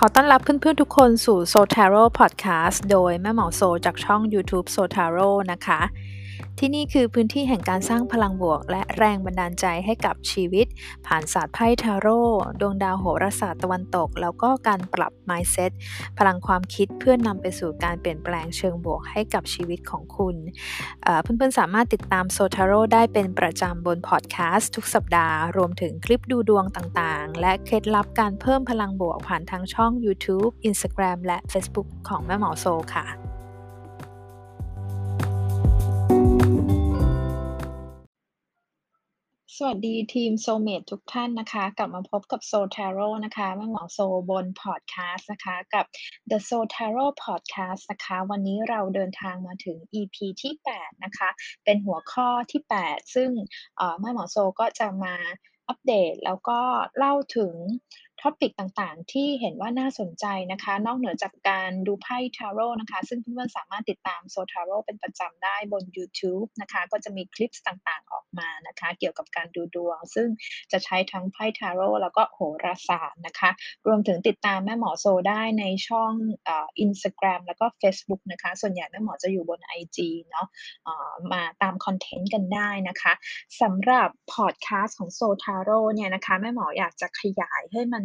ขอต้อนรับเพื่อนๆทุกคนสู่ s o t a r o Podcast โดยแม่หมอโซจากช่อง YouTube s o t a r o นะคะ ที่นี่คือพื้นที่แห่งการสร้างพลังบวก และแรงบันดาลใจให้กับชีวิต ผ่านศาสตร์ไพ่ทาโร่ดวงดาวโหราศาสตร์ตะวันตก แล้วก็การปรับ mindset พลังความคิดเพื่อนนำไปสู่การเปลี่ยนแปลงเชิงบวกให้กับชีวิตของคุณเพื่อนๆสามารถติดตามโซทาโร่ได้เป็นประจำบนพอดแคสต์ทุกสัปดาห์ รวมถึงคลิปดูดวงต่างๆ และเคล็ดลับการเพิ่มพลังบวกผ่านทางช่อง YouTube Instagram และ Facebook ของแม่หมอโซค่ะ สวัสดีทีมโซเมดทุกท่านนะคะ กลับมาพบกับโซทาโร่นะคะแม่หมอโซบนพอดแคสต์นะคะ กับ The s o t a r o Podcast นะคะ วันนี้เราเดินทางมาถึง EP ที่ 8 นะคะ เป็นหัวข้อที่ 8 ซึ่งแม่หมอโซก็จะมาอัปเดตแล้วก็เล่าถึง topic ต่างๆ ที่เห็นว่าน่าสนใจนะคะ นอกเหนือจากการดูไพ่ทาโร่นะคะ ซึ่งเพื่อนๆสามารถติดตามโซทาโร่เป็นประจำได้บน YouTube นะคะ ก็จะมีคลิปต่างๆออกมานะคะ เกี่ยวกับการดูดวง ซึ่งจะใช้ทั้งไพ่ทาโร่แล้วก็โหราศาสตร์นะคะ รวมถึงติดตามแม่หมอโซได้ในช่องอินสตาแกรมแล้วก็ Facebook นะคะ ส่วนใหญ่แม่หมอจะอยู่บน IG เนาะมาตาม content กันได้นะคะสำหรับพอดแคสต์ของโซทาโร่เนี่ยนะคะแม่หมออยากจะขยายให้มัน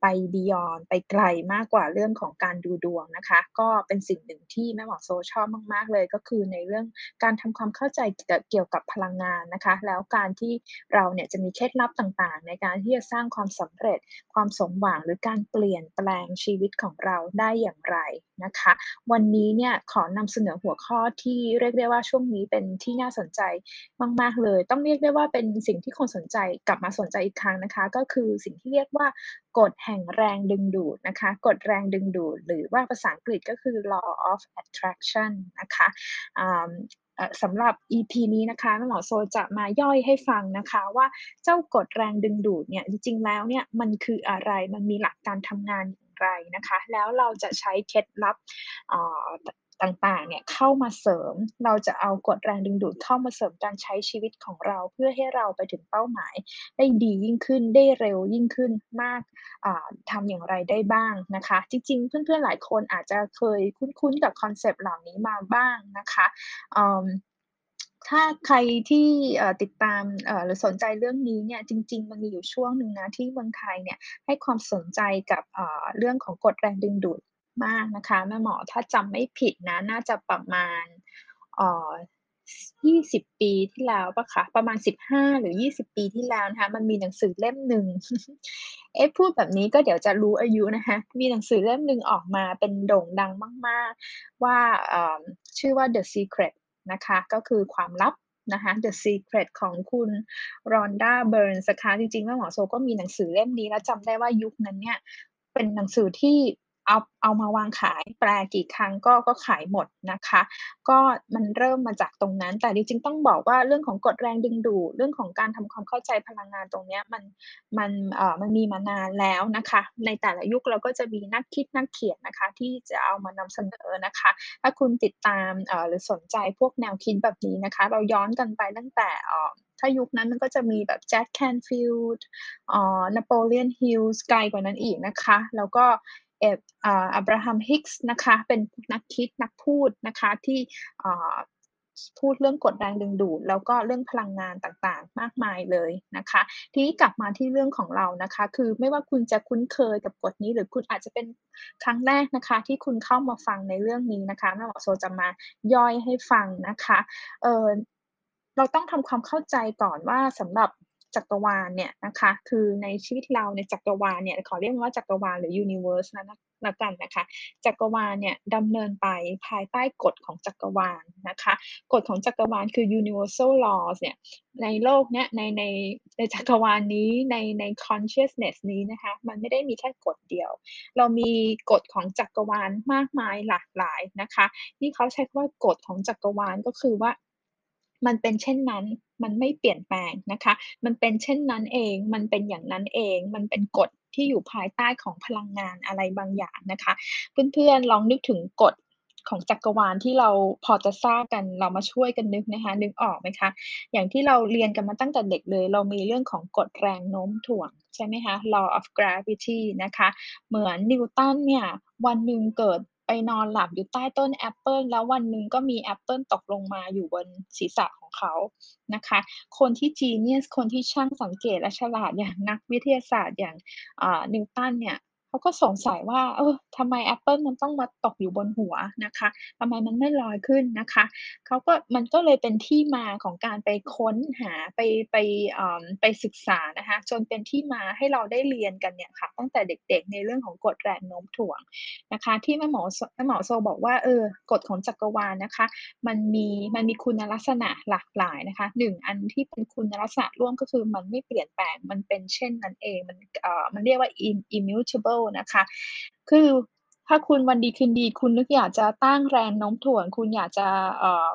ไป beyond ไปไกลมากกว่าเรื่องของการดูดวงนะคะ ก็เป็นสิ่งหนึ่งที่แม่หมอโซชอบมาก ๆ เลย ก็คือในเรื่องการทำความเข้าใจเกี่ยวกับพลังงานนะคะ แล้วการที่เราเนี่ยจะมีเคล็ดลับต่างๆ ในการที่จะสร้างความสำเร็จ ความสมหวังหรือการเปลี่ยนแปลงชีวิตของเราได้อย่างไรนะคะ วันนี้เนี่ยขอนำเสนอหัวข้อที่เรียกได้ว่าช่วงนี้เป็นที่น่าสนใจมาก ๆ เลย ต้องเรียกได้ว่าเป็นสิ่งที่คนสนใจกลับมาสนใจอีกครั้งนะคะ ก็คือสิ่งที่เรียกว่า กฎแห่งแรงดึงดูดนะคะ กฎแรงดึงดูด หรือว่าภาษาอังกฤษก็คือ law of attraction นะคะสำหรับ EP นี้นะคะหมอโซจะมาย่อยให้ฟังนะคะว่าเจ้ากฎแรงดึงดูดเนี่ยจริงๆแล้วเนี่ยมันคืออะไรมันมีหลักการทำงานอย่างไรนะคะ แล้วเราจะใช้เคล็ดลับ ต่างๆ เนี่ยเข้ามาเสริม เราจะเอากฎแรงดึงดูดเข้ามาเสริมการใช้ชีวิตของเรา เพื่อให้เราไปถึงเป้าหมาย ได้ดียิ่งขึ้นได้เร็วยิ่งขึ้นมากทำอย่างไรได้บ้างนะคะ จริง ๆ เพื่อนๆหลายคนอาจจะเคยคุ้นๆกับคอนเซปต์เหล่านี้มาบ้างนะคะถ้าใครที่ติดตามหรือสนใจเรื่องนี้เนี่ยจริง ๆ มันมีอยู่ช่วงหนึ่งนะที่เมืองไทยเนี่ยให้ความสนใจกับเรื่องของกฎแรงดึงดูด มากนะคะแม่หมอถ้าจำไม่ผิดนะน่าจะประมาณเอ่อ20 ปีที่แล้วปะคะประมาณ 15 หรือ 20 ปีที่แล้วนะคะมันมีหนังสือเล่มหนึ่งเอ๊ะพูดแบบนี้ก็เดี๋ยวจะรู้อายุนะคะมีหนังสือเล่มหนึ่งออกมาเป็นโด่งดังมาก ๆ ว่าชื่อว่า The Secret นะคะก็คือความลับนะคะ The Secret ของคุณรอนด้าเบิร์นส์นะคะจริงๆแม่หมอโซก็มีหนังสือเล่มนี้แล้วจำได้ว่ายุคนั้นเนี่ยเป็นหนังสือที่ เอาเอามาวางขายแปลกี่ครั้งก็ก็ขายหมดนะคะ ก็มันเริ่มมาจากตรงนั้น แต่จริงๆต้องบอกว่าเรื่องของกฎแรงดึงดูดเรื่องของการทำความเข้าใจพลังงานตรงนี้มันมันเอ่อมันมีมานานแล้วนะคะ ในแต่ละยุคเราก็จะมีนักคิดนักเขียนนะคะ ที่จะเอามานำเสนอนะคะ ถ้าคุณติดตามเอ่อหรือสนใจพวกแนวคิดแบบนี้นะคะ เราย้อนกันไปตั้งแต่เอ่อถ้ายุคนั้นมันก็จะมีแบบ Jack Canfield เอ่อ Napoleon Hill ไกลกว่านั้นอีกนะคะ แล้วก็ เอ่อ Abraham Hicks นะคะ เป็นนักคิดนักพูดนะคะที่พูดเรื่องกฎแรงดึงดูด แล้วก็เรื่องพลังงานต่างๆ มากมายเลยนะคะ ทีนี้กลับมาที่เรื่องของเรานะคะ คือไม่ว่าคุณจะคุ้นเคยกับกฎนี้ หรือคุณอาจจะเป็นครั้งแรกนะคะ ที่คุณเข้ามาฟังในเรื่องนี้นะคะแม่หมอโซจะมาย่อยให้ฟังนะคะเออเราต้องทำความเข้าใจก่อนว่าสำหรับ จักรวาลเนี่ยนะคะคือในชีวิตเราในจักรวาลเนี่ยขอเรียกว่าจักรวาลหรือ universe นะละกันนะคะจักรวาลเนี่ยดำเนินไปภายใต้กฎของจักรวาลนะคะกฎของจักรวาลคือ universal laws เนี่ยในโลกเนี้ยในในในจักรวาลนี้ในใน consciousness นี้นะคะมันไม่ได้มีแค่กฎเดียว เรามีกฎของจักรวาลมากมายหลากหลายนะคะที่เขาใช้คำว่ากฎของจักรวาลก็คือว่ามันเป็นเช่นนั้น มันไม่เปลี่ยนแปลงนะคะ มันเป็นเช่นนั้นเอง มันเป็นอย่างนั้นเอง มันเป็นกฎที่อยู่ภายใต้ของพลังงานอะไรบางอย่างนะคะ เพื่อนๆลองนึกถึงกฎของจักรวาลที่เราพอจะทราบกันเรามาช่วยกันนึกนะคะ นึกออกไหมคะ อย่างที่เราเรียนกันมาตั้งแต่เด็กเลย เรามีเรื่องของกฎแรงโน้มถ่วง ใช่ไหมคะ law of gravity นะคะ เหมือนนิวตันเนี่ย วันหนึ่งเกิด ไปนอนหลับอยู่ใต้ต้นแอปเปิลแล้ววันหนึ่งก็มีแอปเปิลตกลงมาอยู่บนศีรษะของเขานะคะ คนที่ genius คนที่ช่างสังเกตและฉลาดอย่างนักวิทยาศาสตร์อย่างนิวตันเนี่ย เขาก็สงสัยว่า เออทำไมแอปเปิลมันต้องมาตกอยู่บนหัวนะคะทำไมมันไม่ลอยขึ้นนะคะเขาก็มันก็เลยเป็นที่มาของการไปค้นหาไปไปไปศึกษานะคะจนเป็นที่มาให้เราได้เรียนกันเนี่ยค่ะ ตั้งแต่เด็กๆในเรื่องของกฎแรงโน้มถ่วงนะคะ ที่แม่หมอแม่หมอโซบอกว่าเออกฎของจักรวาลนะคะ มันมีมันมีคุณลักษณะหลากหลายนะคะหนึ่งอันที่เป็นคุณลักษณะร่วมก็คือมันไม่เปลี่ยนแปลงมันเป็นเช่นนั้นเองมันเอ่อมันเรียกว่า immutable นะคะ คือถ้าคุณวันดีคืนดี คุณนึกอยากจะตั้งแรงโน้มถ่วง คุณอยากจะเอ่อ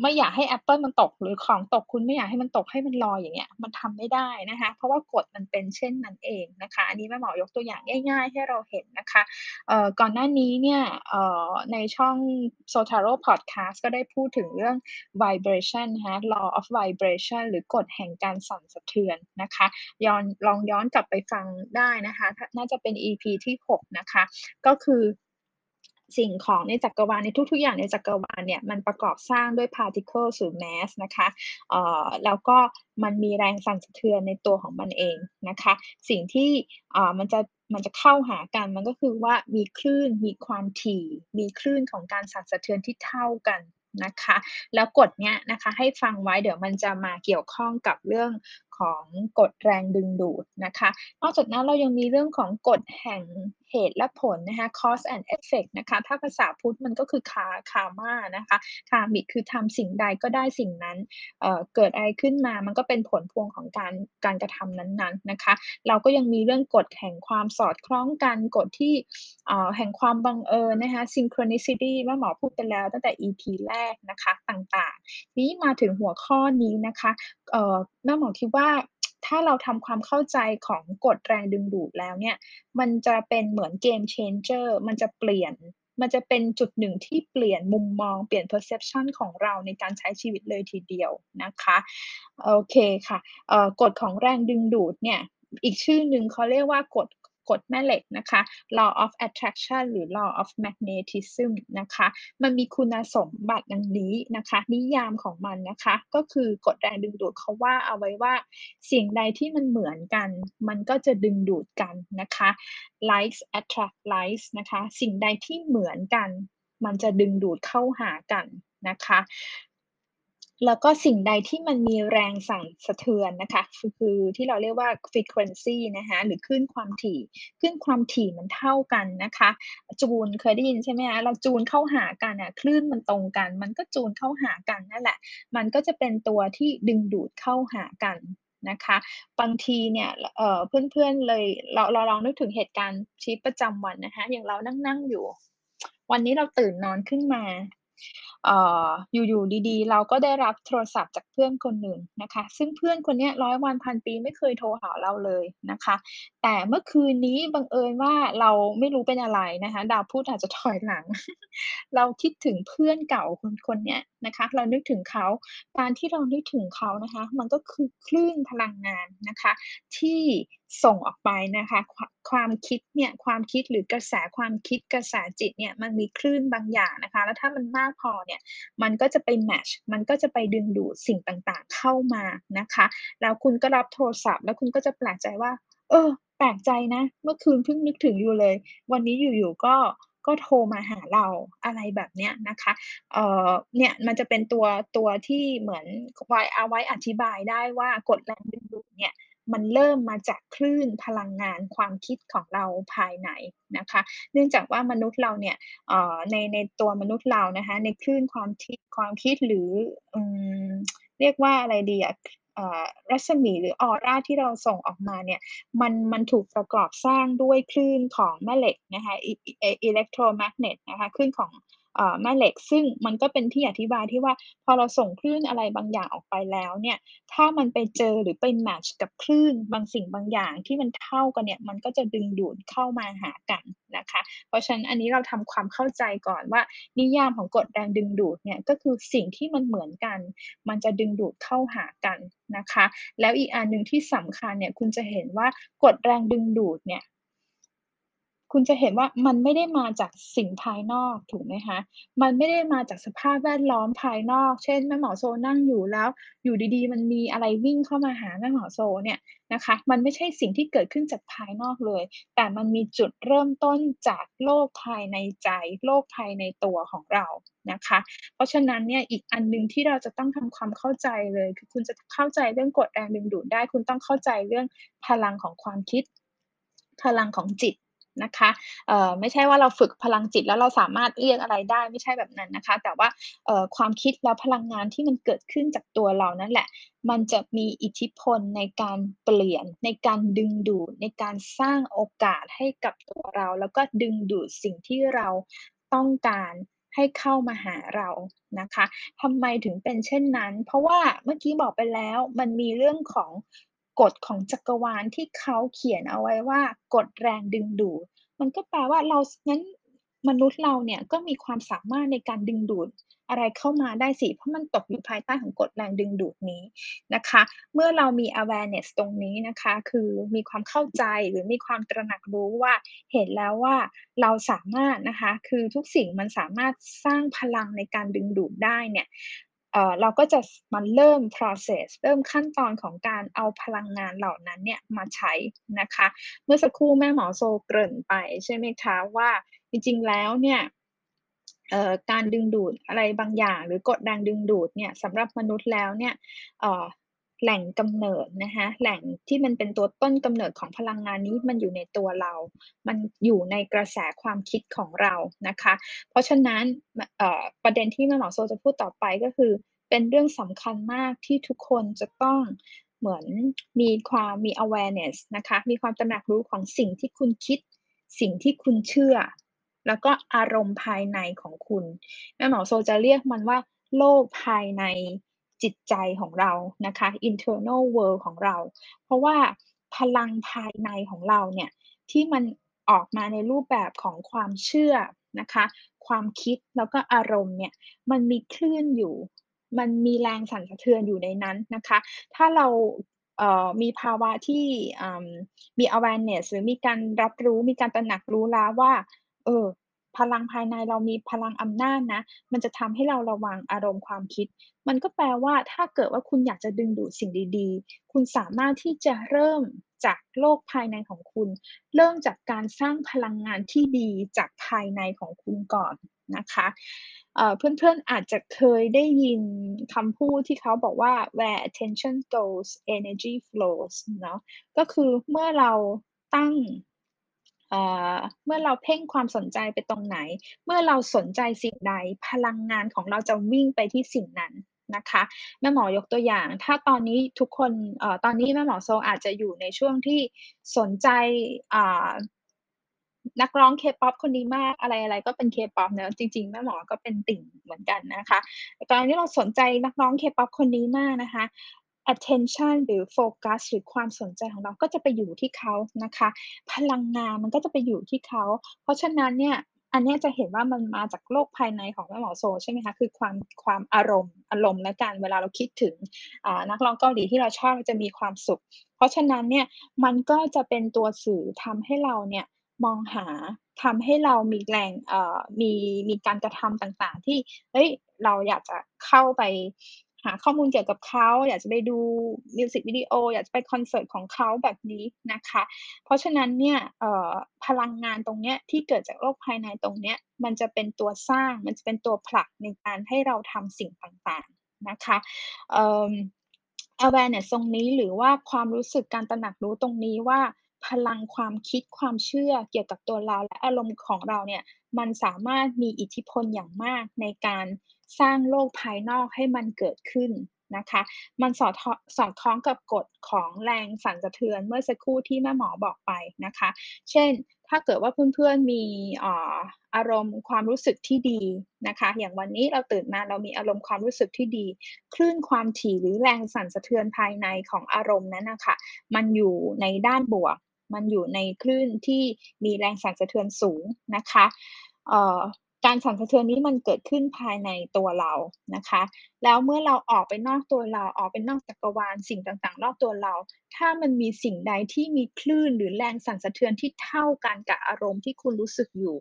ไม่อยากให้แอปเปิลมันตก หรือของตกคุณไม่อยากให้มันตกให้มันลอยอย่างเงี้ยมันทำไม่ได้นะคะ เพราะว่ากฎมันเป็นเช่นนั้นเองนะคะ อันนี้แม่หมอยกตัวอย่างง่าย ๆ ให้เราเห็นนะคะก่อนหน้านี้เนี่ยในช่อง Sotaro Podcast ก็ได้พูดถึงเรื่อง vibration นะคะ law of vibration หรือกฎแห่งการสั่นสะเทือนนะคะย้อนลองย้อนกลับไปฟังได้นะคะ น่าจะเป็น EP ที่ 6 นะคะ ก็คือ สิ่งของในจักรวาลในทุก ๆ อย่างในจักรวาลเนี่ยมันประกอบสร้างด้วย particle หรือ mass นะคะเอ่อแล้วก็มันมีแรงสั่นสะเทือนในตัวของมันเองนะคะ สิ่งที่อ่ามันจะมันจะเข้าหากันมันก็คือว่ามีคลื่นมีความถี่ มีคลื่นของการสั่นสะเทือนที่เท่ากันนะคะแล้วกฎเนี้ยนะคะให้ฟังไว้เดี๋ยวมันจะมาเกี่ยวข้องกับเรื่อง ของกฎแรงดึงดูดนะคะ นอกจากนั้นเรายังมีเรื่องของกฎแห่งเหตุและผลนะคะ cause and effect นะคะ ถ้าภาษาพุทธมันก็คือคาคามานะคะคามิคือทำสิ่งใดก็ได้สิ่งนั้นเเกิดอะไรขึ้นมา มันก็เป็นผลพวงของการการกระทำนั้นๆนะคะ เราก็ยังมีเรื่องกฎแห่งความสอดคล้องกันกฎที่แห่งความบังเอิญนะคะ synchronicity แม่หมอพูดไปแล้วตั้งแต่ EP แรกนะคะต่างๆ นี้มาถึงหัวข้อนี้นะคะแม่หมอคิดว่าถ้าเราทำความเข้าใจของกฎแรงดึงดูดแล้วเนี่ย มันจะเป็นเหมือนเกมเชนเจอร์มันจะเปลี่ยน มันจะเป็นจุดหนึ่งที่เปลี่ยนมุมมองเปลี่ยน perception ของเราในการใช้ชีวิตเลยทีเดียวนะคะ โอเคค่ะกฎของแรงดึงดูดเนี่ย อีกชื่อหนึ่งเขาเรียกว่ากฎ กฎแม่เหล็กนะคะ law of attraction หรือ law of magnetism นะคะ มันมีคุณสมบัติดังนี้นะคะ นิยามของมันนะคะ ก็คือกฎแรงดึงดูดเขาว่าเอาไว้ว่า สิ่งใดที่มันเหมือนกัน มันก็จะดึงดูดกันนะคะ likes attract likes นะคะ สิ่งใดที่เหมือนกัน มันจะดึงดูดเข้าหากันนะคะ แล้วก็สิ่งใดที่มันมีแรงสั่นสะเทือนนะคะคือที่เราเรียกว่า frequency นะคะหรือคลื่นความถี่คลื่นความถี่มันเท่ากันนะคะ จูนเคยได้ยินใช่ไหมคะเราจูนเข้าหากันอะคลื่นมันตรงกัน มันก็จูนเข้าหากันนั่นแหละ มันก็จะเป็นตัวที่ดึงดูดเข้าหากันนะคะบางทีเนี่ยเอ่อเพื่อนๆเลยเราเราลองนึกถึงเหตุการณ์ชีวิตประจำวันนะคะอย่างเรานั่งๆอยู่ วันนี้เราตื่นนอนขึ้นมา อยู่ๆดีๆ เราก็ได้รับโทรศัพท์จากเพื่อนคนหนึ่งนะคะ ซึ่งเพื่อนคนนี้ร้อยวันพันปีไม่เคยโทรหาเราเลยนะคะ แต่เมื่อคืนนี้บังเอิญว่าเราไม่รู้เป็นอะไรนะคะ ดาวพูดอาจจะถอยหลัง เราคิดถึงเพื่อนเก่าคนคนนี้นะคะ เรานึกถึงเขาการที่เรานึกถึงเขานะคะ มันก็คือคลื่นพลังงานนะคะ ที่ส่งออกไปนะคะความคิดเนี่ยความคิดหรือกระแสความคิดกระแสจิตเนี่ยมันมีคลื่นบางอย่างนะคะ แล้วถ้ามันมากพอเนี่ยมันก็จะไปแมชมันก็จะไปดึงดูดสิ่งต่างๆเข้ามานะคะ แล้วคุณก็รับโทรศัพท์ แล้วคุณก็จะแปลกใจว่า เออ แปลกใจนะ เมื่อคืนเพิ่งนึกถึงอยู่เลย วันนี้อยู่ๆก็ก็โทรมาหาเราอะไรแบบเนี้ยนะคะ เอ่อ เนี่ยมันจะเป็นตัวตัวที่เหมือนไว้เอาไว้อธิบายได้ว่ากฎแรงดึงดูดเนี่ย มันเริ่มมาจากคลื่นพลังงานความคิดของเราภายในนะคะ เนื่องจากว่ามนุษย์เราเนี่ยในในตัวมนุษย์เรานะคะในคลื่นความคิดความคิดหรือเรียกว่าอะไรดีอะรัศมีหรือออร่าที่เราส่งออกมาเนี่ยมันมันถูกประกอบสร้างด้วยคลื่นของแม่เหล็กนะคะอิเล็กโทรแมกเนตนะคะคลื่นของ แม่เหล็ก ซึ่งมันก็เป็นที่อธิบายที่ว่าพอเราส่งคลื่นอะไรบางอย่างออกไปแล้วเนี่ยถ้ามันไปเจอหรือไปแมตช์กับคลื่นบางสิ่งบางอย่างที่มันเท่ากันเนี่ยมันก็จะดึงดูดเข้ามาหากันนะคะ เพราะฉะนั้นอันนี้เราทำความเข้าใจก่อนว่า นิยามของกฎแรงดึงดูดเนี่ยก็คือสิ่งที่มันเหมือนกัน มันจะดึงดูดเข้าหากันนะคะ แล้วอีกอันหนึ่งที่สำคัญเนี่ยคุณจะเห็นว่ากฎแรงดึงดูดเนี่ย คุณจะเห็นว่ามันไม่ได้มาจากสิ่งภายนอกถูกไหมคะ มันไม่ได้มาจากสภาพแวดล้อมภายนอก เช่นแม่หมอโซนั่งอยู่แล้ว อยู่ดีๆ มันมีอะไรวิ่งเข้ามาหาแม่หมอโซเนี่ยนะคะ มันไม่ใช่สิ่งที่เกิดขึ้นจากภายนอกเลย แต่มันมีจุดเริ่มต้นจากโลกภายในใจ โลกภายในตัวของเรานะคะ เพราะฉะนั้นเนี่ยอีกอันหนึ่งที่เราจะต้องทำความเข้าใจเลย คือคุณจะเข้าใจเรื่องกฎแรงดึงดูดได้ คุณต้องเข้าใจเรื่องพลังของความคิด พลังของจิต นะคะเอ่อไม่ใช่ว่าเราฝึกพลังจิตแล้วเราสามารถเรียกอะไรได้ไม่ใช่แบบนั้นนะคะ แต่ว่าเอ่อความคิดและพลังงานที่มันเกิดขึ้นจากตัวเรานั่นแหละ มันจะมีอิทธิพลในการเปลี่ยน ในการดึงดูดในการสร้างโอกาสให้กับตัวเรา แล้วก็ดึงดูดสิ่งที่เราต้องการให้เข้ามาหาเรานะคะทำไมถึงเป็นเช่นนั้น เพราะว่าเมื่อกี้บอกไปแล้วมันมีเรื่องของ กฎของจักรวาลที่เขาเขียนเอาไว้ว่ากฎแรงดึงดูดมันก็แปลว่าเรางั้นมนุษย์เราเนี่ยก็มีความสามารถในการดึงดูดอะไรเข้ามาได้สิ เพราะมันตกอยู่ภายใต้ของกฎแรงดึงดูดนี้นะคะ เมื่อเรามี awareness ตรงนี้นะคะ คือมีความเข้าใจหรือมีความตระหนักรู้ว่า เห็นแล้วว่าเราสามารถนะคะ คือทุกสิ่งมันสามารถสร้างพลังในการดึงดูดได้เนี่ย เราก็จะมันเริ่ม process เริ่มขั้นตอนของการเอาพลังงานเหล่านั้นเนี่ยมาใช้นะคะ เมื่อสักครู่แม่หมอโซเกริ่นไปใช่ไหมคะว่าจริงๆแล้วเนี่ยการดึงดูดอะไรบางอย่าง หรือกฎแรงดึงดูดเนี่ยสำหรับมนุษย์แล้วเนี่ย แหล่งกำเนิดนะคะแหล่งที่มันเป็นตัวต้นกำเนิดของพลังงานนี้มันอยู่ในตัวเรา มันอยู่ในกระแสความคิดของเรานะคะ เพราะฉะนั้นประเด็นที่แม่หมอโซจะพูดต่อไปก็คือ เป็นเรื่องสำคัญมากที่ทุกคนจะต้องเหมือนมีความมี awareness นะคะ มีความตระหนักรู้ของสิ่งที่คุณคิด สิ่งที่คุณเชื่อ แล้วก็อารมณ์ภายในของคุณแม่หมอโซจะเรียกมันว่าโลกภายใน จิตใจของเรานะคะ internal world ของเรา เพราะว่าพลังภายในของเราเนี่ยที่มันออกมาในรูปแบบของความเชื่อนะคะ ความคิดแล้วก็อารมณ์เนี่ยมันมีคลื่นอยู่ มันมีแรงสั่นสะเทือนอยู่ในนั้นนะคะ ถ้าเรามีภาวะที่มี awareness หรือมีการรับรู้มีการตระหนักรู้แล้วว่าเออ พลังภายในเรามีพลังอำนาจนะ มันจะทำให้เราระวังอารมณ์ความคิด มันก็แปลว่าถ้าเกิดว่าคุณอยากจะดึงดูดสิ่งดีๆ คุณสามารถที่จะเริ่มจากโลกภายในของคุณ เริ่มจากการสร้างพลังงานที่ดีจากภายในของคุณก่อนนะคะเพื่อนๆอาจจะเคยได้ยินคำพูดที่เขาบอกว่า where attention goes energy flows เนาะก็คือเมื่อเราตั้ง เมื่อเราเพ่งความสนใจไปตรงไหน เมื่อเราสนใจสิ่งใด พลังงานของเราจะวิ่งไปที่สิ่งนั้นนะคะแม่หมอยกตัวอย่าง ถ้าตอนนี้ทุกคนเอ่อตอนนี้แม่หมอโซอาจจะอยู่ในช่วงที่สนใจอ่านักร้องเคป๊อปคนนี้มากอะไรอะไรก็เป็นเคป๊อปเนะจริงๆแม่หมอก็เป็นติ่งเหมือนกันนะคะตอนนี้เราสนใจนักร้องเคป๊อปคนนี้มากนะคะ attention หรือโฟกัสหรือความสนใจของเราก็จะไปอยู่ที่เขานะคะ พลังงานมันก็จะไปอยู่ที่เขา เพราะฉะนั้นเนี่ยอันนี้จะเห็นว่ามันมาจากโลกภายในของแม่หมอโซใช่ไหมคะคือความความอารมณ์อารมณ์และการเวลาเราคิดถึงนักร้องเกาหลีที่เราชอบจะมีความสุข เพราะฉะนั้นเนี่ยมันก็จะเป็นตัวสื่อทำให้เราเนี่ยมองหาทำให้เรามีแรงเอ่อมีมีการกระทำต่างๆ ที่เฮ้ยเราอยากจะเข้าไป หาข้อมูลเกี่ยวกับเขาอยากจะไปดูมิวสิกวิดีโออยากจะไปคอนเสิร์ตของเขาแบบนี้นะคะ เพราะฉะนั้นเนี่ยพลังงานตรงเนี้ยที่เกิดจากโลกภายในตรงเนี้ยมันจะเป็นตัวสร้างมันจะเป็นตัวผลักในการให้เราทำสิ่งต่างๆนะคะ awareness ตรงนี้หรือว่าความรู้สึกการตระหนักรู้ตรงนี้ว่าพลังความคิดความเชื่อเกี่ยวกับตัวเราและอารมณ์ของเราเนี่ยมันสามารถมีอิทธิพลอย่างมากในการ สร้างโลกภายนอกให้มันเกิดขึ้นนะคะ มันสอดทอสอดคล้องกับกฎของแรงสั่นสะเทือนเมื่อสักครู่ที่แม่หมอบอกไปนะคะ เช่นถ้าเกิดว่าเพื่อนๆมีอารมณ์ความรู้สึกที่ดีนะคะ อย่างวันนี้เราตื่นมาเรามีอารมณ์ความรู้สึกที่ดี คลื่นความถี่หรือแรงสั่นสะเทือนภายในของอารมณ์นั้นนะคะมันอยู่ในด้านบวก มันอยู่ในคลื่นที่มีแรงสั่นสะเทือนสูงนะคะ การสั่นสะเทือนนี้มันเกิดขึ้นภายในตัวเรานะคะ แล้วเมื่อเราออกไปนอกตัวเราออกไปนอกจักรวาลสิ่งต่างๆ รอบตัวเรา ถ้ามันมีสิ่งใดที่มีคลื่นหรือแรงสั่นสะเทือนที่เท่ากันกับอารมณ์ที่คุณรู้สึกอยู่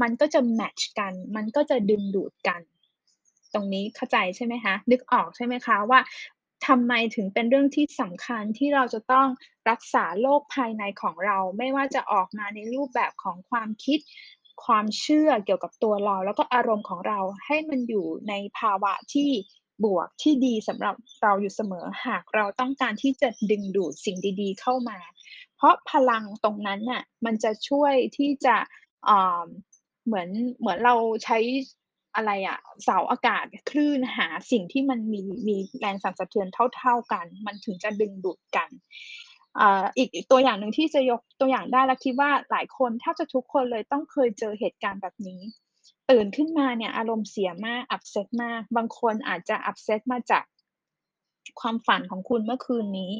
มันก็จะแมตช์กัน มันก็จะดึงดูดกัน ตรงนี้เข้าใจใช่ไหมคะ?นึกออกใช่ไหมคะว่าทำไมถึงเป็นเรื่องที่สำคัญที่เราจะต้องรักษาโลกภายในของเรา ไม่ว่าจะออกมาในรูปแบบของความคิด ความเชื่อเกี่ยวกับตัวเรา แล้วก็อารมณ์ของเราให้มันอยู่ในภาวะที่บวกที่ดีสำหรับเราอยู่เสมอหากเราต้องการที่จะดึงดูดสิ่งดี ๆ เข้ามา เพราะพลังตรงนั้นน่ะมันจะช่วยที่จะอ่าเหมือนเหมือนเราใช้อะไรอะเสาอากาศคลื่นหาสิ่งที่มันมีมีแรงสั่นสะเทือนเท่า ๆกัน มันถึงจะดึงดูดกัน อีกตัวอย่างหนึ่งที่จะยกตัวอย่างได้และคิดว่าหลายคนแทบจะทุกคนเลยต้องเคยเจอเหตุการณ์แบบนี้ ตื่นขึ้นมาเนี่ยอารมณ์เสียมากอับเซตมาก บางคนอาจจะอับเซตมาจากความฝันของคุณเมื่อคืนนี้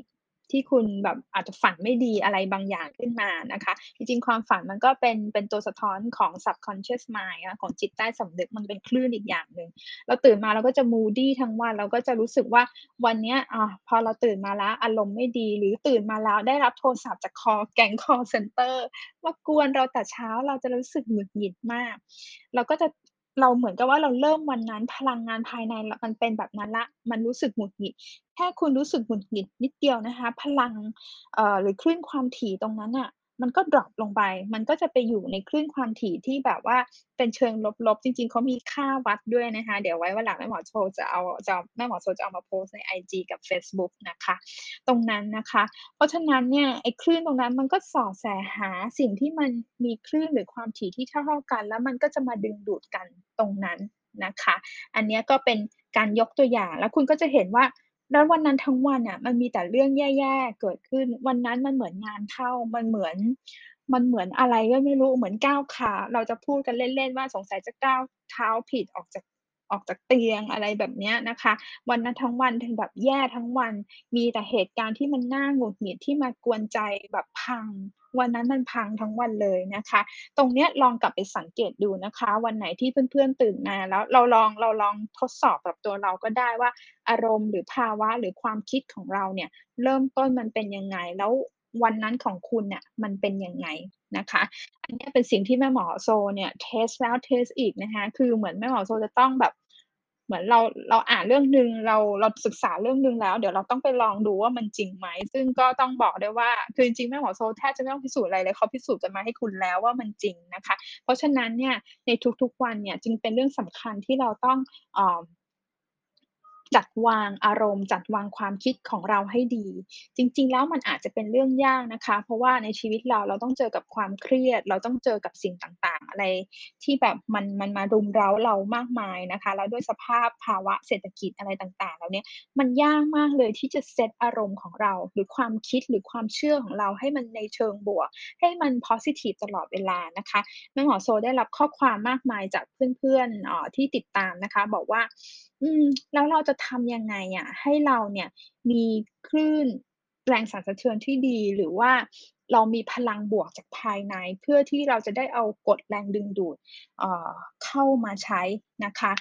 ที่คุณแบบอาจจะฝันไม่ดีอะไรบางอย่างขึ้นมานะคะ จริงๆ ความฝันมันก็เป็นเป็นตัวสะท้อนของ subconscious mind ของจิตใต้สำนึกมันเป็นคลื่นอีกอย่างหนึ่งเราตื่นมาเราก็จะ moody ทั้งวันเราก็จะรู้สึกว่าวันนี้ยอาพอเราตื่นมาแล้วอารมณ์ไม่ดี หรือตื่นมาแล้วได้รับโทรศัพท์จากคอแก๊งคอลเซ็นเตอร์มากวนเราแต่เช้าเราจะรู้สึกหงุดหงิดมาก เราก็จะ เราเหมือนกับว่าเราเริ่มวันนั้น พลังงานภายในเรามันเป็นแบบนั้นละ มันรู้สึกหงุดหงิด แค่คุณรู้สึกหงุดหงิดนิดเดียวนะคะ พลังเอ่อหรือคลื่นความถี่ตรงนั้นอะ มันก็ drop ลงไป มันก็จะไปอยู่ในคลื่นความถี่ที่แบบว่าเป็นเชิงลบๆ จริง ๆเขามีค่าวัดด้วยนะคะ เดี๋ยวไว้วันหลังแม่หมอโชจะเอาจะแม่หมอโชจะเอามาโพสในไอจีกับเฟซบุ๊กนะคะ ตรงนั้นนะคะ เพราะฉะนั้นเนี่ยไอ้คลื่นตรงนั้นมันก็ส่อแสหาสิ่งที่มันมีคลื่นหรือความถี่ที่เท่าๆกัน แล้วมันก็จะมาดึงดูดกันตรงนั้นนะคะ อันนี้ก็เป็นการยกตัวอย่างแล้วคุณก็จะเห็นว่า แล้ววันนั้นทั้งวันอะมันมีแต่เรื่องแย่ ๆ เกิดขึ้น วันนั้นมันเหมือนงานเข้า มันเหมือน มันเหมือนอะไรก็ไม่รู้ เหมือนก้าวขา เราจะพูดกันเล่น ๆ ว่า สงสัยจะก้าวเท้าผิดออกจาก ออกจากเตียงอะไรแบบนี้นะคะ วันนั้นทั้งวันถึงแบบแย่ทั้งวัน มีแต่เหตุการณ์ที่มันน่าหงุดหงิดที่มากวนใจแบบพัง วันนั้นมันพังทั้งวันเลยนะคะ ตรงเนี้ยลองกลับไปสังเกตดูนะคะ วันไหนที่เพื่อนๆตื่นมาแล้วเราลองเราลองทดสอบกับตัวเราก็ได้ว่าอารมณ์หรือภาวะหรือความคิดของเราเนี่ยเริ่มต้นมันเป็นยังไงแล้ววันนั้นของคุณน่ะมันเป็นยังไงนะคะ อันนี้เป็นสิ่งที่แม่หมอโชเนี่ยเทสแล้วเทสอีกนะคะ คือเหมือนแม่หมอโชจะต้องแบบ เหมือนเราเราอ่านเรื่องหนึ่งเราเราศึกษาเรื่องหนึ่งแล้ว เดี๋ยวเราต้องไปลองดูว่ามันจริงไหม ซึ่งก็ต้องบอกได้ว่าคือจริงๆแม่หมอโซแทบจะไม่ต้องพิสูจน์อะไรเลยเขาพิสูจน์กันมาให้คุณแล้วว่ามันจริงนะคะ เพราะฉะนั้นเนี่ยในทุกๆวันเนี่ยจึงเป็นเรื่องสำคัญที่เราต้องออ จัดวางอารมณ์ จัดวางความคิดของเราให้ดี จริง ๆ แล้วมันอาจจะเป็นเรื่องยากนะคะ เพราะว่าในชีวิตเราเราต้องเจอกับความเครียด เราต้องเจอกับสิ่งต่างๆ อะไรที่แบบมันมันมารุมเร้าเรามากมายนะคะ แล้วด้วยสภาพภาวะเศรษฐกิจอะไรต่างๆเหล่าเนี้ยมันยากมากเลยที่จะเซตอารมณ์ของเรา หรือความคิดหรือความเชื่อของเราให้มันในเชิงบวก ให้มันพอซิทิฟตลอดเวลานะคะแม่หมอโชได้รับข้อความมากมายจากเพื่อนๆออที่ติดตามนะคะ บอกว่า อืม แล้วเราจะทำยังไงอะ ให้เราเนี่ยมีคลื่นแรงสั่นสะเทือนที่ดี หรือว่าเรามีพลังบวกจากภายใน เพื่อที่เราจะได้เอากฎแรงดึงดูด เอ่อ เข้ามาใช้นะคะ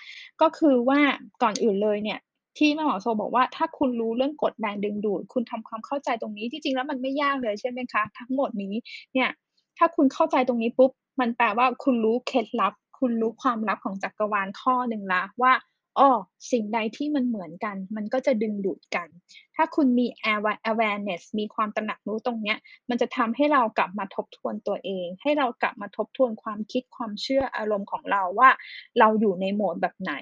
ก็คือว่าก่อนอื่นเลยเนี่ย ที่แม่หมอโชบอกว่า ถ้าคุณรู้เรื่องกฎแรงดึงดูด คุณทำความเข้าใจตรงนี้ ที่จริงแล้วมันไม่ยากเลยใช่ไหมคะ ทั้งหมดนี้เนี่ย ถ้าคุณเข้าใจตรงนี้ปุ๊บ มันแปลว่าคุณรู้เคล็ดลับ คุณรู้ความลับของจักรวาลข้อหนึ่งแล้วว่า อ้อ สิ่งใดที่มันเหมือนกัน มันก็จะดึงดูดกัน ถ้าคุณมี awa awareness มีความตระหนักรู้ตรงเนี้ย มันจะทำให้เรากลับมาทบทวนตัวเอง ให้เรากลับมาทบทวนความคิด ความเชื่อ อารมณ์ของเราว่า เราอยู่ในโหมดแบบไหน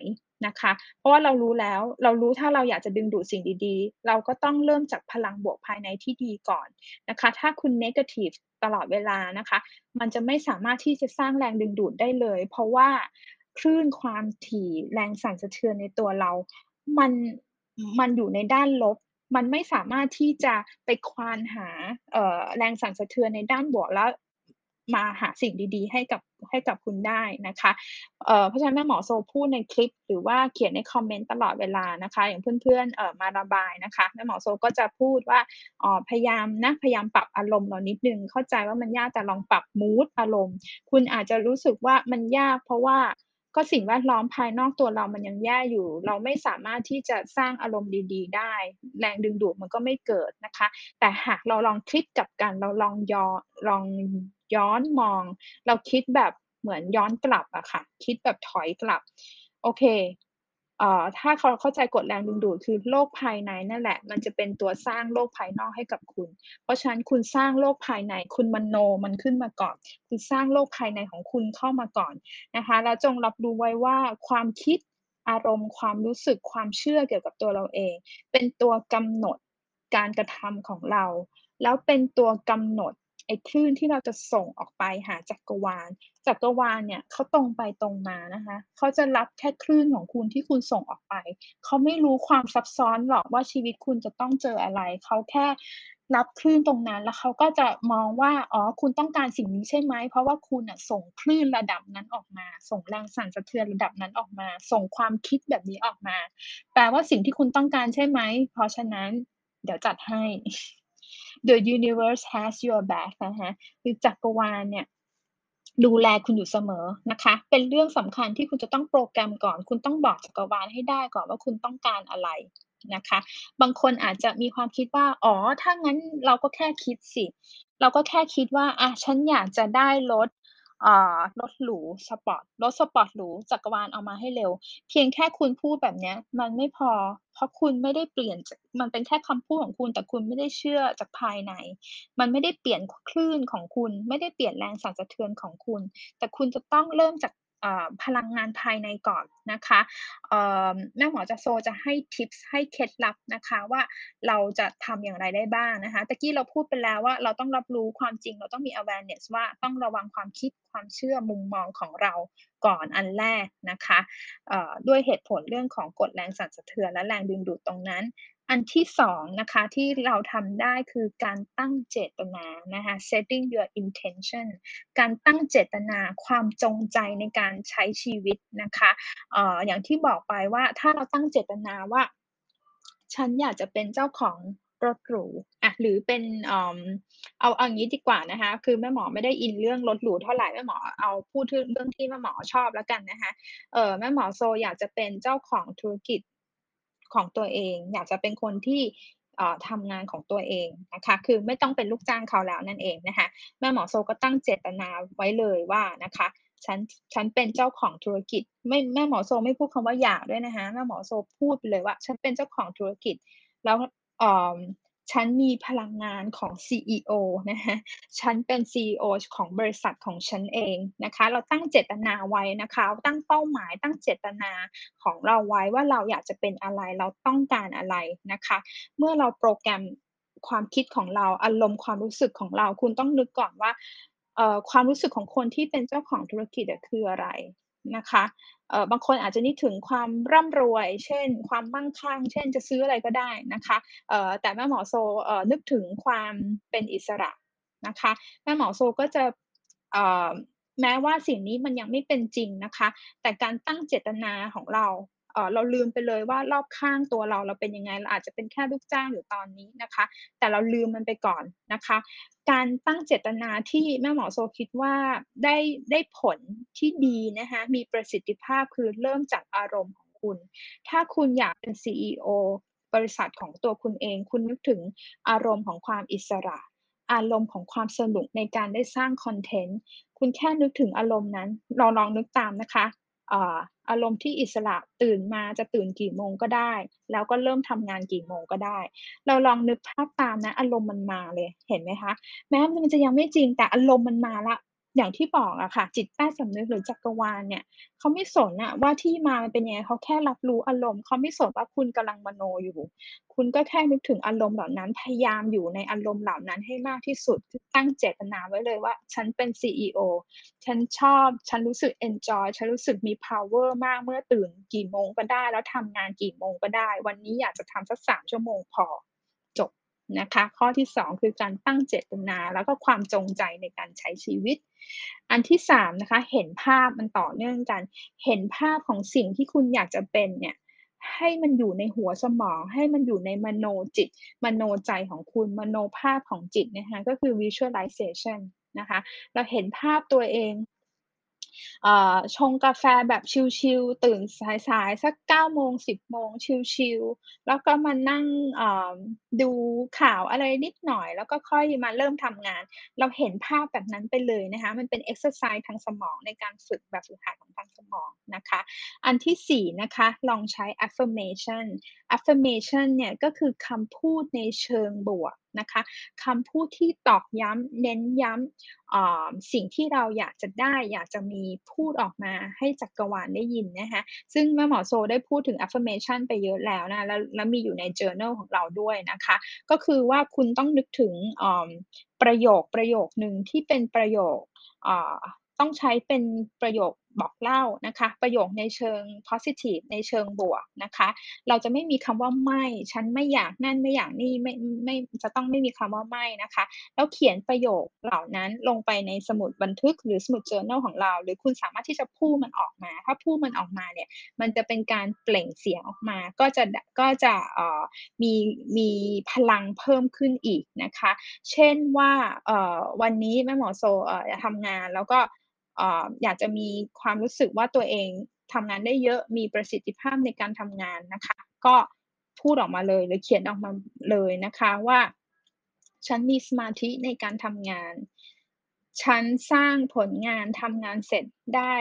นะคะ เพราะว่าเรารู้แล้ว เรารู้ถ้าเราอยากจะดึงดูดสิ่งดี ๆ เราก็ต้องเริ่มจากพลังบวกภายในที่ดีก่อนนะคะ ถ้าคุณเนกาทิฟตลอดเวลานะคะ มันจะไม่สามารถที่จะสร้างแรงดึงดูดได้เลย เพราะว่า คลื่นความถี่แรงสั่นสะเทือนในตัวเรา มันมันอยู่ในด้านลบ มันไม่สามารถที่จะไปควานหาแรงสั่นสะเทือนในด้านบวกแล้วมาหาสิ่งดีๆ ให้กับให้กับคุณได้นะคะเอ่อเพราะฉะนั้นแม่หมอโซพูดในคลิป หรือว่าเขียนในคอมเมนต์ตลอดเวลานะคะ อย่างเพื่อนๆเอ่อมาระบายนะคะแม่หมอโซก็จะพูดว่าอ๋อพยายามนะพยายามปรับอารมณ์เรานิดนึงเข้าใจว่ามันยากแต่ลองปรับมูดอารมณ์ คุณอาจจะรู้สึกว่ามันยากเพราะว่า ก็สิ่งแวดล้อมภายนอกตัวเรามันยังแย่อยู่ เราไม่สามารถที่จะสร้างอารมณ์ดี ๆ ได้ แรงดึงดูดมันก็ไม่เกิดนะคะ แต่หากเราลองคิดกับกัน เราลองยอลองย้อนมอง เราคิดแบบเหมือนย้อนกลับอะค่ะ คิดแบบถอยกลับ โอเค ถ้าเขาเข้าใจกฎแรงดึงดูดคือโลกภายในนั่นแหละ มันจะเป็นตัวสร้างโลกภายนอกให้กับคุณ เพราะฉะนั้นคุณสร้างโลกภายใน คุณมโนมันขึ้นมาก่อน คุณสร้างโลกภายในของคุณเข้ามาก่อนนะคะ แล้วจงรับรู้ไว้ว่าความคิดอารมณ์ ความรู้สึกความเชื่อเกี่ยวกับตัวเราเอง เป็นตัวกำหนดการกระทำของเรา แล้วเป็นตัวกำหนด ไอ้คลื่นที่เราจะส่งออกไปหาจักรวาล จักรวาลเนี่ยเขาตรงไปตรงมานะคะ เขาจะรับแค่คลื่นของคุณที่คุณส่งออกไป เขาไม่รู้ความซับซ้อนหรอกว่าชีวิตคุณจะต้องเจออะไร เขาแค่รับคลื่นตรงนั้น แล้วเขาก็จะมองว่า อ๋อ คุณต้องการสิ่งนี้ใช่ไหม?เพราะว่าคุณน่ะส่งคลื่นระดับนั้นออกมา ส่งแรงสั่นสะเทือนระดับนั้นออกมา ส่งความคิดแบบนี้ออกมา แปลว่าสิ่งที่คุณต้องการใช่ไหม?เพราะฉะนั้นเดี๋ยวจัดให้ The universe has your back นะคะคือจักรวาลเนี่ยดูแลคุณอยู่เสมอนะคะ เป็นเรื่องสำคัญที่คุณจะต้องโปรแกรมก่อน คุณต้องบอกจักรวาลให้ได้ก่อนว่าคุณต้องการอะไรนะคะ บางคนอาจจะมีความคิดว่า อ๋อ ถ้างั้นเราก็แค่คิดสิ เราก็แค่คิดว่าอะฉันอยากจะได้รถ อ่ารถหรูสปอร์ตรถสปอร์ตหรูจักรวาลเอามาให้เร็ว เพียงแค่คุณพูดแบบเนี้ย มันไม่พอ เพราะคุณไม่ได้เปลี่ยนจากมันเป็นแค่คำพูดของคุณ แต่คุณไม่ได้เชื่อจากภายใน มันไม่ได้เปลี่ยนคลื่นของคุณ ไม่ได้เปลี่ยนแรงสั่นสะเทือนของคุณ แต่คุณจะต้องเริ่มจาก พลังงานภายในก่อนนะคะแม่หมอจะโซจะให้ทิปส์ให้เคล็ดลับนะคะว่าเราจะทำอย่างไรได้บ้างนะคะตะกี้เราพูดไปแล้วว่าเราต้องรับรู้ความจริงเราต้องมี awareness ว่าต้องระวังความคิดความเชื่อมุมมองของเราก่อนอันแรกนะคะด้วยเหตุผลเรื่องของกฎแรงสั่นสะเทือนและแรงดึงดูดตรงนั้น อันที่2นะคะที่เราทำได้คือการตั้งเจตนานะคะ setting your intention การตั้งเจตนาความจงใจในการใช้ชีวิตนะคะเอ่ออย่างที่บอกไปว่าถ้าเราตั้งเจตนาว่า ฉันอยากจะเป็นเจ้าของรถหรูอะหรือเป็นเอาเอางี้ดีกว่านะคะ คือแม่หมอไม่ได้อินเรื่องรถหรูเท่าไหร่แม่หมอเอาพูดถึงเรื่องที่แม่หมอชอบแล้วกันนะคะเออแม่หมอโซอยากจะเป็นเจ้าของธุรกิจ ของตัวเอง อยากจะเป็นคนที่ทำงานของตัวเองนะคะ คือไม่ต้องเป็นลูกจ้างเขาแล้วนั่นเองนะคะ แม่หมอโซก็ตั้งเจตนาไว้เลยว่านะคะฉันฉันเป็นเจ้าของธุรกิจ ไม่แม่หมอโซไม่พูดคำว่าอยากด้วยนะคะแม่หมอโซพูดไปเลยว่า ฉันเป็นเจ้าของธุรกิจ แล้วอ ฉันมีพลังงานของ CEO นะคะฉันเป็น CEO ของบริษัทของฉันเองนะคะ เราตั้งเจตนาไว้นะคะ ตั้งเป้าหมาย ตั้งเจตนาของเราไว้ว่าเราอยากจะเป็นอะไร เราต้องการอะไรนะคะ เมื่อเราโปรแกรมความคิดของเรา อารมณ์ความรู้สึกของเรา คุณต้องนึกก่อนว่าความรู้สึกของคนที่เป็นเจ้าของธุรกิจคืออะไร นะคะเออบางคนอาจจะนึกถึงความร่ำรวย เช่น ความมั่งคั่ง เช่นจะซื้ออะไรก็ได้นะคะเออแต่แม่หมอโซเออนึกถึงความเป็นอิสระนะคะแม่หมอโซก็จะเออแม้ว่าสิ่งนี้มันยังไม่เป็นจริงนะคะ แต่การตั้งเจตนาของเรา เออเราลืมไปเลยว่ารอบข้างตัวเราเราเป็นยังไงเราอาจจะเป็นแค่ลูกจ้างอยู่ตอนนี้นะคะ แต่เราลืมมันไปก่อนนะคะ การตั้งเจตนาที่แม่หมอโซคิดว่าได้ได้ผลที่ดีนะคะมีประสิทธิภาพคือเริ่มจากอารมณ์ของคุณ ถ้าคุณอยากเป็น CEO บริษัทของตัวคุณเอง คุณนึกถึงอารมณ์ของความอิสระอารมณ์ของความสนุกในการได้สร้างคอนเทนต์ คุณแค่นึกถึงอารมณ์นั้นลองลองนึกตามนะคะ อารมณ์ที่อิสระตื่นมาจะตื่นกี่โมงก็ได้ แล้วก็เริ่มทำงานกี่โมงก็ได้ เราลองนึกภาพตามนะ อารมณ์มันมาเลยเห็นไหมคะ?แม้มันจะยังไม่จริงแต่อารมณ์มันมาละ อย่างที่บอกอะค่ะ จิตใต้สำนึกหรือจักรวาลเนี่ยเขาไม่สนน่ะว่าที่มามันเป็นยังไงเขาแค่รับรู้อารมณ์เขาไม่สนว่าคุณกำลังมโนอยู่ คุณก็แค่นึกถึงอารมณ์เหล่านั้นพยายามอยู่ในอารมณ์เหล่านั้นให้มากที่สุดตั้งเจตนาไว้เลยว่า ฉันเป็น CEO ฉันชอบ ฉันรู้สึก enjoy ฉันรู้สึกมี power มากเมื่อตื่นกี่โมงก็ได้ แล้วทำงานกี่โมงก็ได้ วันนี้อยากจะทำสัก3ชั่วโมงพอ นะคะ ข้อที่ 2 คือการตั้งเจตนา แล้วก็ความจงใจในการใช้ชีวิต อันที่3นะคะเห็นภาพมันต่อเนื่องกัน เห็นภาพของสิ่งที่คุณอยากจะเป็นเนี่ยให้มันอยู่ในหัวสมอง ให้มันอยู่ในมโนจิต มโนใจของคุณมโนภาพของจิตนะคะก็คือ visualization นะคะ เราเห็นภาพตัวเอง ชงกาแฟแบบชิลๆตื่นสายๆ สัก9โมง10โมงชิลๆแล้วก็มานั่งดูข่าวอะไรนิดหน่อย แล้วก็ค่อยมาเริ่มทำงาน เราเห็นภาพแบบนั้นไปเลยนะคะมันเป็นเอ็กซ์ไซส์ทางสมองในการฝึกแบบฝึกหัดของทางสมองนะคะ อันที่4นะคะลองใช้ affirmation affirmation เนี่ยก็คือคำพูดในเชิงบวกนะคะคำพูดที่ตอกย้ำเน้นย้ำสิ่งที่เราอยากจะได้อยากจะมีพูดออกมาให้จักรวาลได้ยินนะคะซึ่งแม่หมอโซได้พูดถึง affirmation ไปเยอะแล้วนะแล้วแล้วมีอยู่ใน journal ของเราด้วยนะคะ ก็คือว่าคุณต้องนึกถึงประโยคประโยคหนึ่งที่เป็นประโยคต้องใช้เป็นประโยค บอกเล่านะคะ ประโยคในเชิงพอซิทิฟในเชิงบวกนะคะ เราจะไม่มีคำว่าไม่ ฉันไม่อยากนั่นไม่อยากนี่ไม่ไม่จะต้องไม่มีคำว่าไม่นะคะ แล้วเขียนประโยคเหล่านั้นลงไปในสมุดบันทึกหรือสมุด journal ของเรา หรือคุณสามารถที่จะพูดมันออกมา ถ้าพูดมันออกมาเนี่ย มันจะเป็นการเปล่งเสียงออกมา ก็จะก็จะเอ่อมีมีพลังเพิ่มขึ้นอีกนะคะ เช่นว่าเอ่อวันนี้แม่หมอโซเอ่อทำงานแล้วก็ อยากจะมีความรู้สึกว่าตัวเองทำงานได้เยอะมีประสิทธิภาพในการทำงานนะคะ ก็พูดออกมาเลยหรือเขียนออกมาเลยนะคะว่าฉันมีสมาธิในการทำงาน ฉันสร้างผลงานทำงานเสร็จได้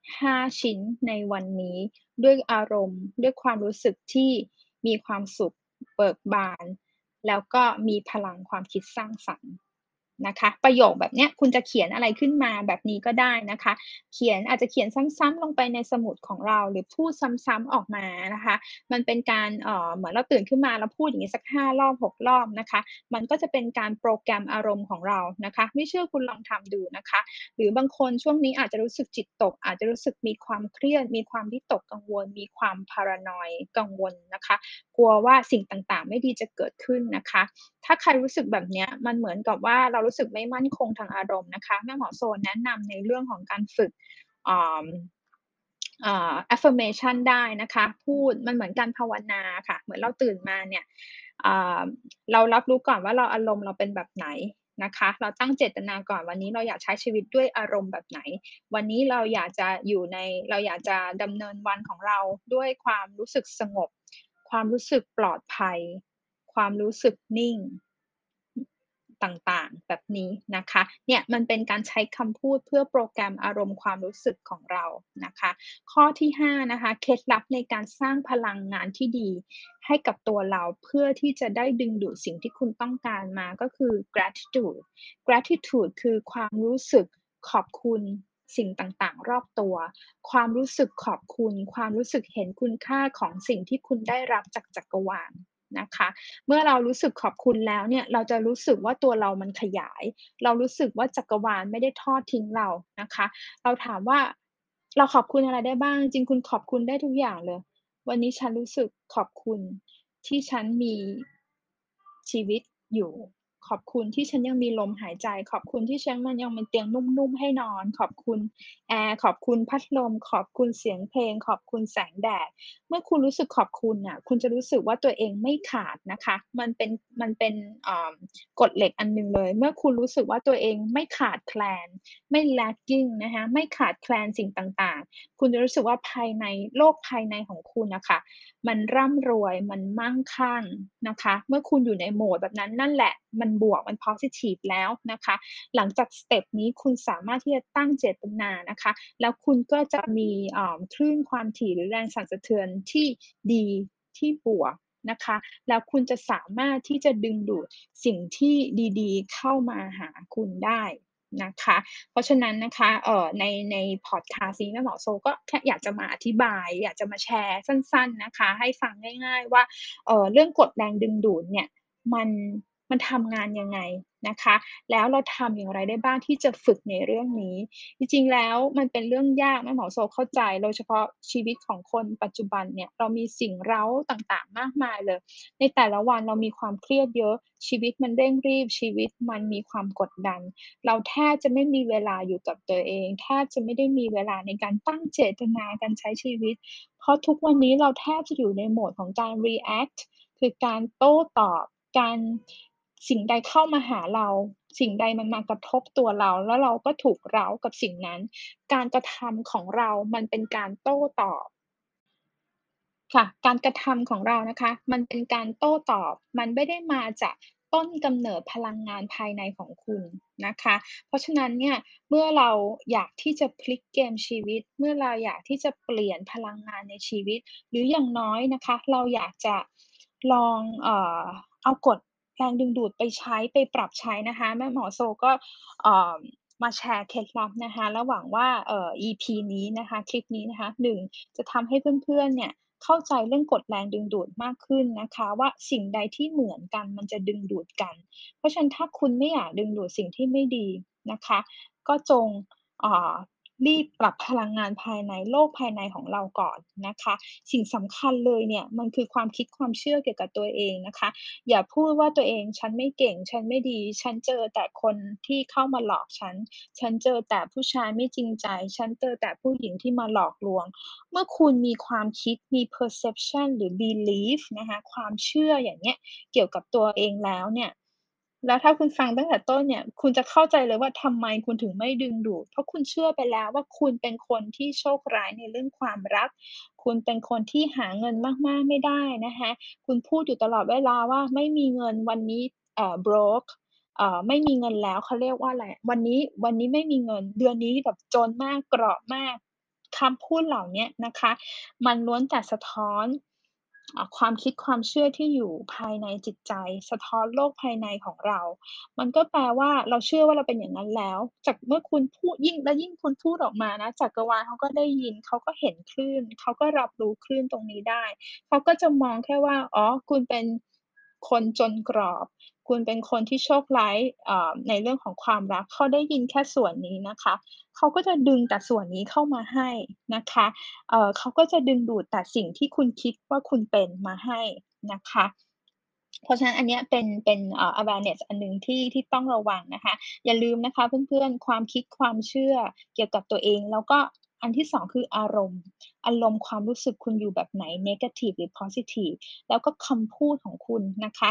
5 ชิ้นในวันนี้ ด้วยอารมณ์ ด้วยความรู้สึกที่มีความสุขเบิกบาน แล้วก็มีพลังความคิดสร้างสรรค์ นะคะ ประโยคแบบนี้คุณจะเขียนอะไรขึ้นมาแบบนี้ก็ได้นะคะ เขียนอาจจะเขียนซ้ำๆลงไปในสมุดของเรา หรือพูดซ้ำๆออกมานะคะ มันเป็นการเอ่อเหมือนเราตื่นขึ้นมาเราพูดอย่างงี้สัก5รอบ6รอบนะคะ มันก็จะเป็นการโปรแกรมอารมณ์ของเรานะคะ ไม่เชื่อคุณลองทำดูนะคะ หรือบางคนช่วงนี้อาจจะรู้สึกจิตตก อาจจะรู้สึกมีความเครียด มีความวิตกกังวล มีความ paranoid กังวลนะคะ กลัวว่าสิ่งต่างๆ ไม่ดีจะเกิดขึ้นนะคะ ถ้าใครรู้สึกแบบนี้มันเหมือนกับว่าเรารู้สึกไม่มั่นคงทางอารมณ์นะคะแม่หมอโซนแนะนำในเรื่องของการฝึกอ่าอ่า affirmation ได้นะคะ พูดมันเหมือนการภาวนาค่ะ เหมือนเราตื่นมาเนี่ยเรารับรู้ก่อนว่าเราอารมณ์เราเป็นแบบไหนนะคะ เราตั้งเจตนาก่อนวันนี้เราอยากใช้ชีวิตด้วยอารมณ์แบบไหน วันนี้เราอยากจะอยู่ในเราอยากจะดำเนินวันของเราด้วยความรู้สึกสงบ ความรู้สึกปลอดภัย ความรู้สึกนิ่ง ต่างๆ แบบนี้นะคะเนี่ยมันเป็นการใช้คำพูดเพื่อโปรแกรมอารมณ์ความรู้สึกของเรานะคะ ข้อที่5นะคะเคล็ดลับในการสร้างพลังงานที่ดี ให้กับตัวเราเพื่อที่จะได้ดึงดูดสิ่งที่คุณต้องการมาก็คือ gratitude gratitude คือความรู้สึกขอบคุณสิ่งต่างๆ รอบตัว ความรู้สึกขอบคุณ ความรู้สึกเห็นคุณค่าของสิ่งที่คุณได้รับจากจักรวาล นะคะ เมื่อเรารู้สึกขอบคุณแล้วเนี่ยเราจะรู้สึกว่าตัวเรามันขยาย เรารู้สึกว่าจักรวาลไม่ได้ทอดทิ้งเรานะคะ เราถามว่าเราขอบคุณอะไรได้บ้าง จริงคุณขอบคุณได้ทุกอย่างเลย วันนี้ฉันรู้สึกขอบคุณที่ฉันมีชีวิตอยู่ ขอบคุณที่ฉันยังมีลมหายใจ ขอบคุณที่ฉันมันยังมีเตียงนุ่มๆให้นอน ขอบคุณแอร์ขอบคุณพัดลม ขอบคุณเสียงเพลง ขอบคุณแสงแดด เมื่อคุณรู้สึกขอบคุณน่ะ คุณจะรู้สึกว่าตัวเองไม่ขาดนะคะ มันเป็นมันเป็นกฎเหล็กอันหนึ่งเลย เมื่อคุณรู้สึกว่าตัวเองไม่ขาดแคลน ไม่ lacking นะคะไม่ขาดแคลนสิ่งต่างๆ คุณจะรู้สึกว่าภายในโลกภายในของคุณนะคะ มันร่ำรวยมันมั่งคั่งนะคะ เมื่อคุณอยู่ในโหมดแบบนั้นนั่นแหละ มันบวกมันพอซิทิฟแล้วนะคะ หลังจากสเต็ปนี้คุณสามารถที่จะตั้งเจตนานะคะ แล้วคุณก็จะมีอ่าคลื่นความถี่หรือแรงสั่นสะเทือนที่ดีที่บวกนะคะ แล้วคุณจะสามารถที่จะดึงดูดสิ่งที่ดีๆ เข้ามาหาคุณได้ นะคะ เพราะฉะนั้นนะคะเอ่อในในพอดคาสต์นี้แม่หมอโซก็แค่อยากจะมาอธิบาย อยากจะมาแชร์สั้น ๆนะคะ ให้ฟังง่าย ๆ ว่าเอ่อเรื่องกฎแรงดึงดูดเนี่ยมัน มันทำงานยังไงนะคะ แล้วเราทำอย่างไรได้บ้างที่จะฝึกในเรื่องนี้ จริงๆแล้วมันเป็นเรื่องยากแม่หมอโซเข้าใจโดยเฉพาะชีวิตของคนปัจจุบันเนี่ยเรามีสิ่งเร้าต่างๆ มากมายเลย ในแต่ละวันเรามีความเครียดเยอะ ชีวิตมันเร่งรีบ ชีวิตมันมีความกดดัน เราแทบจะไม่มีเวลาอยู่กับตัวเองแทบจะไม่ได้มีเวลาในการตั้งเจตนาการใช้ชีวิต เพราะทุกวันนี้เราแทบจะอยู่ในโหมดของการ react คือการโต้ตอบการ สิ่งใดเข้ามาหาเรา สิ่งใดมันมากระทบตัวเรา แล้วเราก็ถูกเร้ากับสิ่งนั้น การกระทำของเรามันเป็นการโต้ตอบค่ะการกระทำของเรานะคะ มันเป็นการโต้ตอบ มันไม่ได้มาจากต้นกำเนิดพลังงานภายในของคุณนะคะ เพราะฉะนั้นเนี่ยเมื่อเราอยากที่จะพลิกเกมชีวิต เมื่อเราอยากที่จะเปลี่ยนพลังงานในชีวิต หรืออย่างน้อยนะคะ เราอยากจะลองเอ่อเอากฎ แรงดึงดูดไปใช้ไปปรับใช้นะคะแม่หมอโซก็มาแชร์เคล็ดลับนะคะแล้วหวังว่าเอ่อ EP นี้นะคะคลิปนี้นะคะ1จะทำให้เพื่อนๆเนี่ยเข้าใจเรื่องกฎแรงดึงดูดมากขึ้นนะคะ ว่าสิ่งใดที่เหมือนกันมันจะดึงดูดกัน เพราะฉะนั้นถ้าคุณไม่อยากดึงดูดสิ่งที่ไม่ดีนะคะ ก็จงอ่า รีบปรับพลังงานภายในโลกภายในของเราก่อนนะคะ สิ่งสำคัญเลยเนี่ยมันคือความคิดความเชื่อเกี่ยวกับตัวเองนะคะ อย่าพูดว่าตัวเองฉันไม่เก่ง ฉันไม่ดี ฉันเจอแต่คนที่เข้ามาหลอกฉัน ฉันเจอแต่ผู้ชายไม่จริงใจ ฉันเจอแต่ผู้หญิงที่มาหลอกลวง เมื่อคุณมีความคิดมี perception หรือ belief นะคะความเชื่ออย่างเงี้ยเกี่ยวกับตัวเองแล้วเนี่ย แล้วถ้าคุณฟังตั้งแต่ต้นเนี่ย คุณจะเข้าใจเลยว่าทำไมคุณถึงไม่ดึงดูด เพราะคุณเชื่อไปแล้วว่าคุณเป็นคนที่โชคร้ายในเรื่องความรัก คุณเป็นคนที่หาเงินมากๆไม่ได้นะคะคุณพูดอยู่ตลอดเวลาว่าไม่มีเงินวันนี้เอ่อ broke เอ่อไม่มีเงินแล้วเขาเรียกว่าอะไรวันนี้วันนี้ไม่มีเงิน เดือนนี้แบบจนมากกราะมากคำพูดเหล่านี้นะคะ มันล้วนแต่สะท้อน ความคิดความเชื่อที่อยู่ภายในจิตใจ สะท้อนโลกภายในของเรา มันก็แปลว่าเราเชื่อว่าเราเป็นอย่างนั้นแล้ว จากเมื่อคุณพูดยิ่งและยิ่งคุณพูดออกมานะจักรวาลเขาก็ได้ยินเขาก็เห็นคลื่นเขาก็รับรู้คลื่นตรงนี้ได้เขาก็จะมองแค่ว่าอ๋อคุณเป็น คนจนกรอบ คุณเป็นคนที่โชคร้ายในเรื่องของความรักเขาได้ยินแค่ส่วนนี้นะคะเขาก็จะดึงแต่ส่วนนี้เข้ามาให้นะคะเเขาก็จะดึงดูดแต่สิ่งที่คุณคิดว่าคุณเป็นมาให้นะคะเพราะฉะนั้นอันนี้เป็นเป็นอ่อ awareness อันหนึ่งที่ที่ต้องระวังนะคะ อย่าลืมนะคะเพื่อนๆความคิดความเชื่อเกี่ยวกับตัวเอง แล้วก็ อันที่2คืออารมณ์ อารมณ์ความรู้สึกคุณอยู่แบบไหนเนกาทิฟหรือพอซิทิฟแล้วก็คำพูดของคุณนะคะ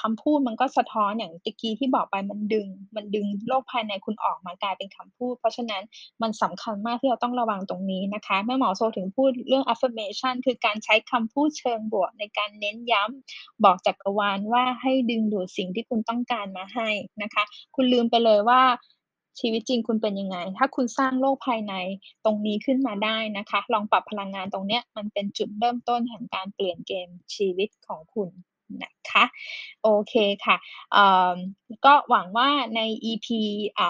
คำพูดมันก็สะท้อนอย่างตะกี้ที่บอกไปมันดึง มันดึงโลกภายในคุณออกมากลายเป็นคำพูด เพราะฉะนั้นมันสำคัญมากที่เราต้องระวังตรงนี้นะคะแม่หมอโซถึงพูดเรื่อง affirmation คือการใช้คำพูดเชิงบวก ในการเน้นย้ำบอกจักรวาลว่าให้ดึงดูดสิ่งที่คุณต้องการมาให้นะคะ คุณลืมไปเลยว่า ชีวิตจริงคุณเป็นยังไง ถ้าคุณสร้างโลกภายในตรงนี้ขึ้นมาได้นะคะ ลองปรับพลังงานตรงเนี้ยมันเป็นจุดเริ่มต้นแห่งการเปลี่ยนเกมชีวิตของคุณนะคะโอเคค่ะก็หวังว่าใน EP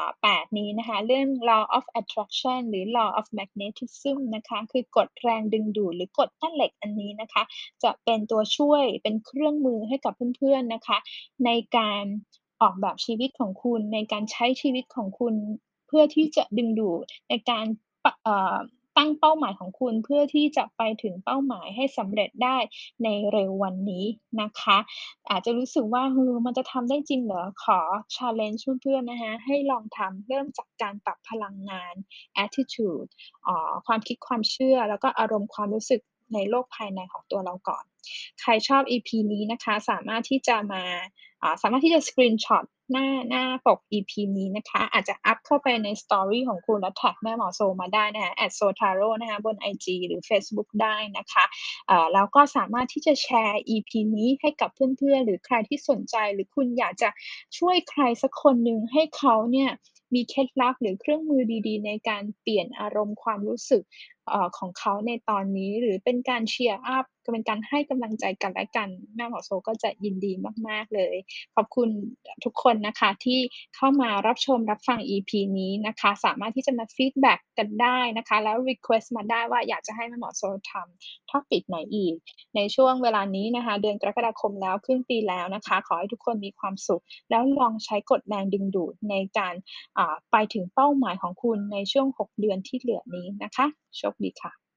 8 นี้นะคะ เรื่อง Law of Attraction หรือ Law of Magnetism นะคะคือกฎแรงดึงดูดหรือกฎแม่เหล็กอันนี้นะคะ จะเป็นตัวช่วยเป็นเครื่องมือให้กับเพื่อนๆนะคะ ในการ ออกแบบชีวิตของคุณ ในการใช้ชีวิตของคุณ เพื่อที่จะดึงดูดในการตั้งเป้าหมายของคุณ เพื่อที่จะไปถึงเป้าหมายให้สำเร็จได้ในเร็ววันนี้นะคะ อาจจะรู้สึกว่าเออมันจะทำได้จริงเหรอ?ขอ challenge เพื่อนๆนะคะให้ลองทำเริ่มจากการปรับพลังงาน attitude อ่าความคิดความเชื่อ แล้วก็อารมณ์ความรู้สึก ในโลกภายในของตัวเราก่อน ใครชอบ EP นี้นะคะ สามารถที่จะมาสามารถที่จะ screenshot หน้าหน้าปก EP นี้นะคะ อาจจะอัปเข้าไปใน Story ของคุณแล้ว tag แม่หมอโซมาได้นะคะ @soultarot นะคะบนไอจีหรือเฟซบุ๊กได้นะคะแล้วก็สามารถที่จะแชร์ EP นี้ให้กับเพื่อนๆ หรือใครที่สนใจหรือคุณอยากจะช่วยใครสักคนหนึ่งให้เขาเนี่ย มีเคล็ดลับหรือเครื่องมือดีๆ ในการเปลี่ยนอารมณ์ความรู้สึกอของเขาในตอนนี้ หรือเป็นการ cheer up ก็เป็นการให้กำลังใจกันและกัน แม่หมอโซก็จะยินดีมาก ๆ เลย ขอบคุณทุกคนนะคะที่เข้ามารับชมรับฟัง EP นี้นะคะ สามารถที่จะมา feedback กันได้นะคะ แล้ว request มาได้ว่าอยากจะให้แม่หมอโซทำ topic ไหนอีก ในช่วงเวลานี้นะคะ เดือนกรกฎาคมแล้วครึ่งปีแล้วนะคะ ขอให้ทุกคนมีความสุข แล้วลองใช้กฎแรงดึงดูดในการไปถึงเป้าหมายของคุณในช่วง 6 เดือนที่เหลือนี้นะคะโชคดีค่ะ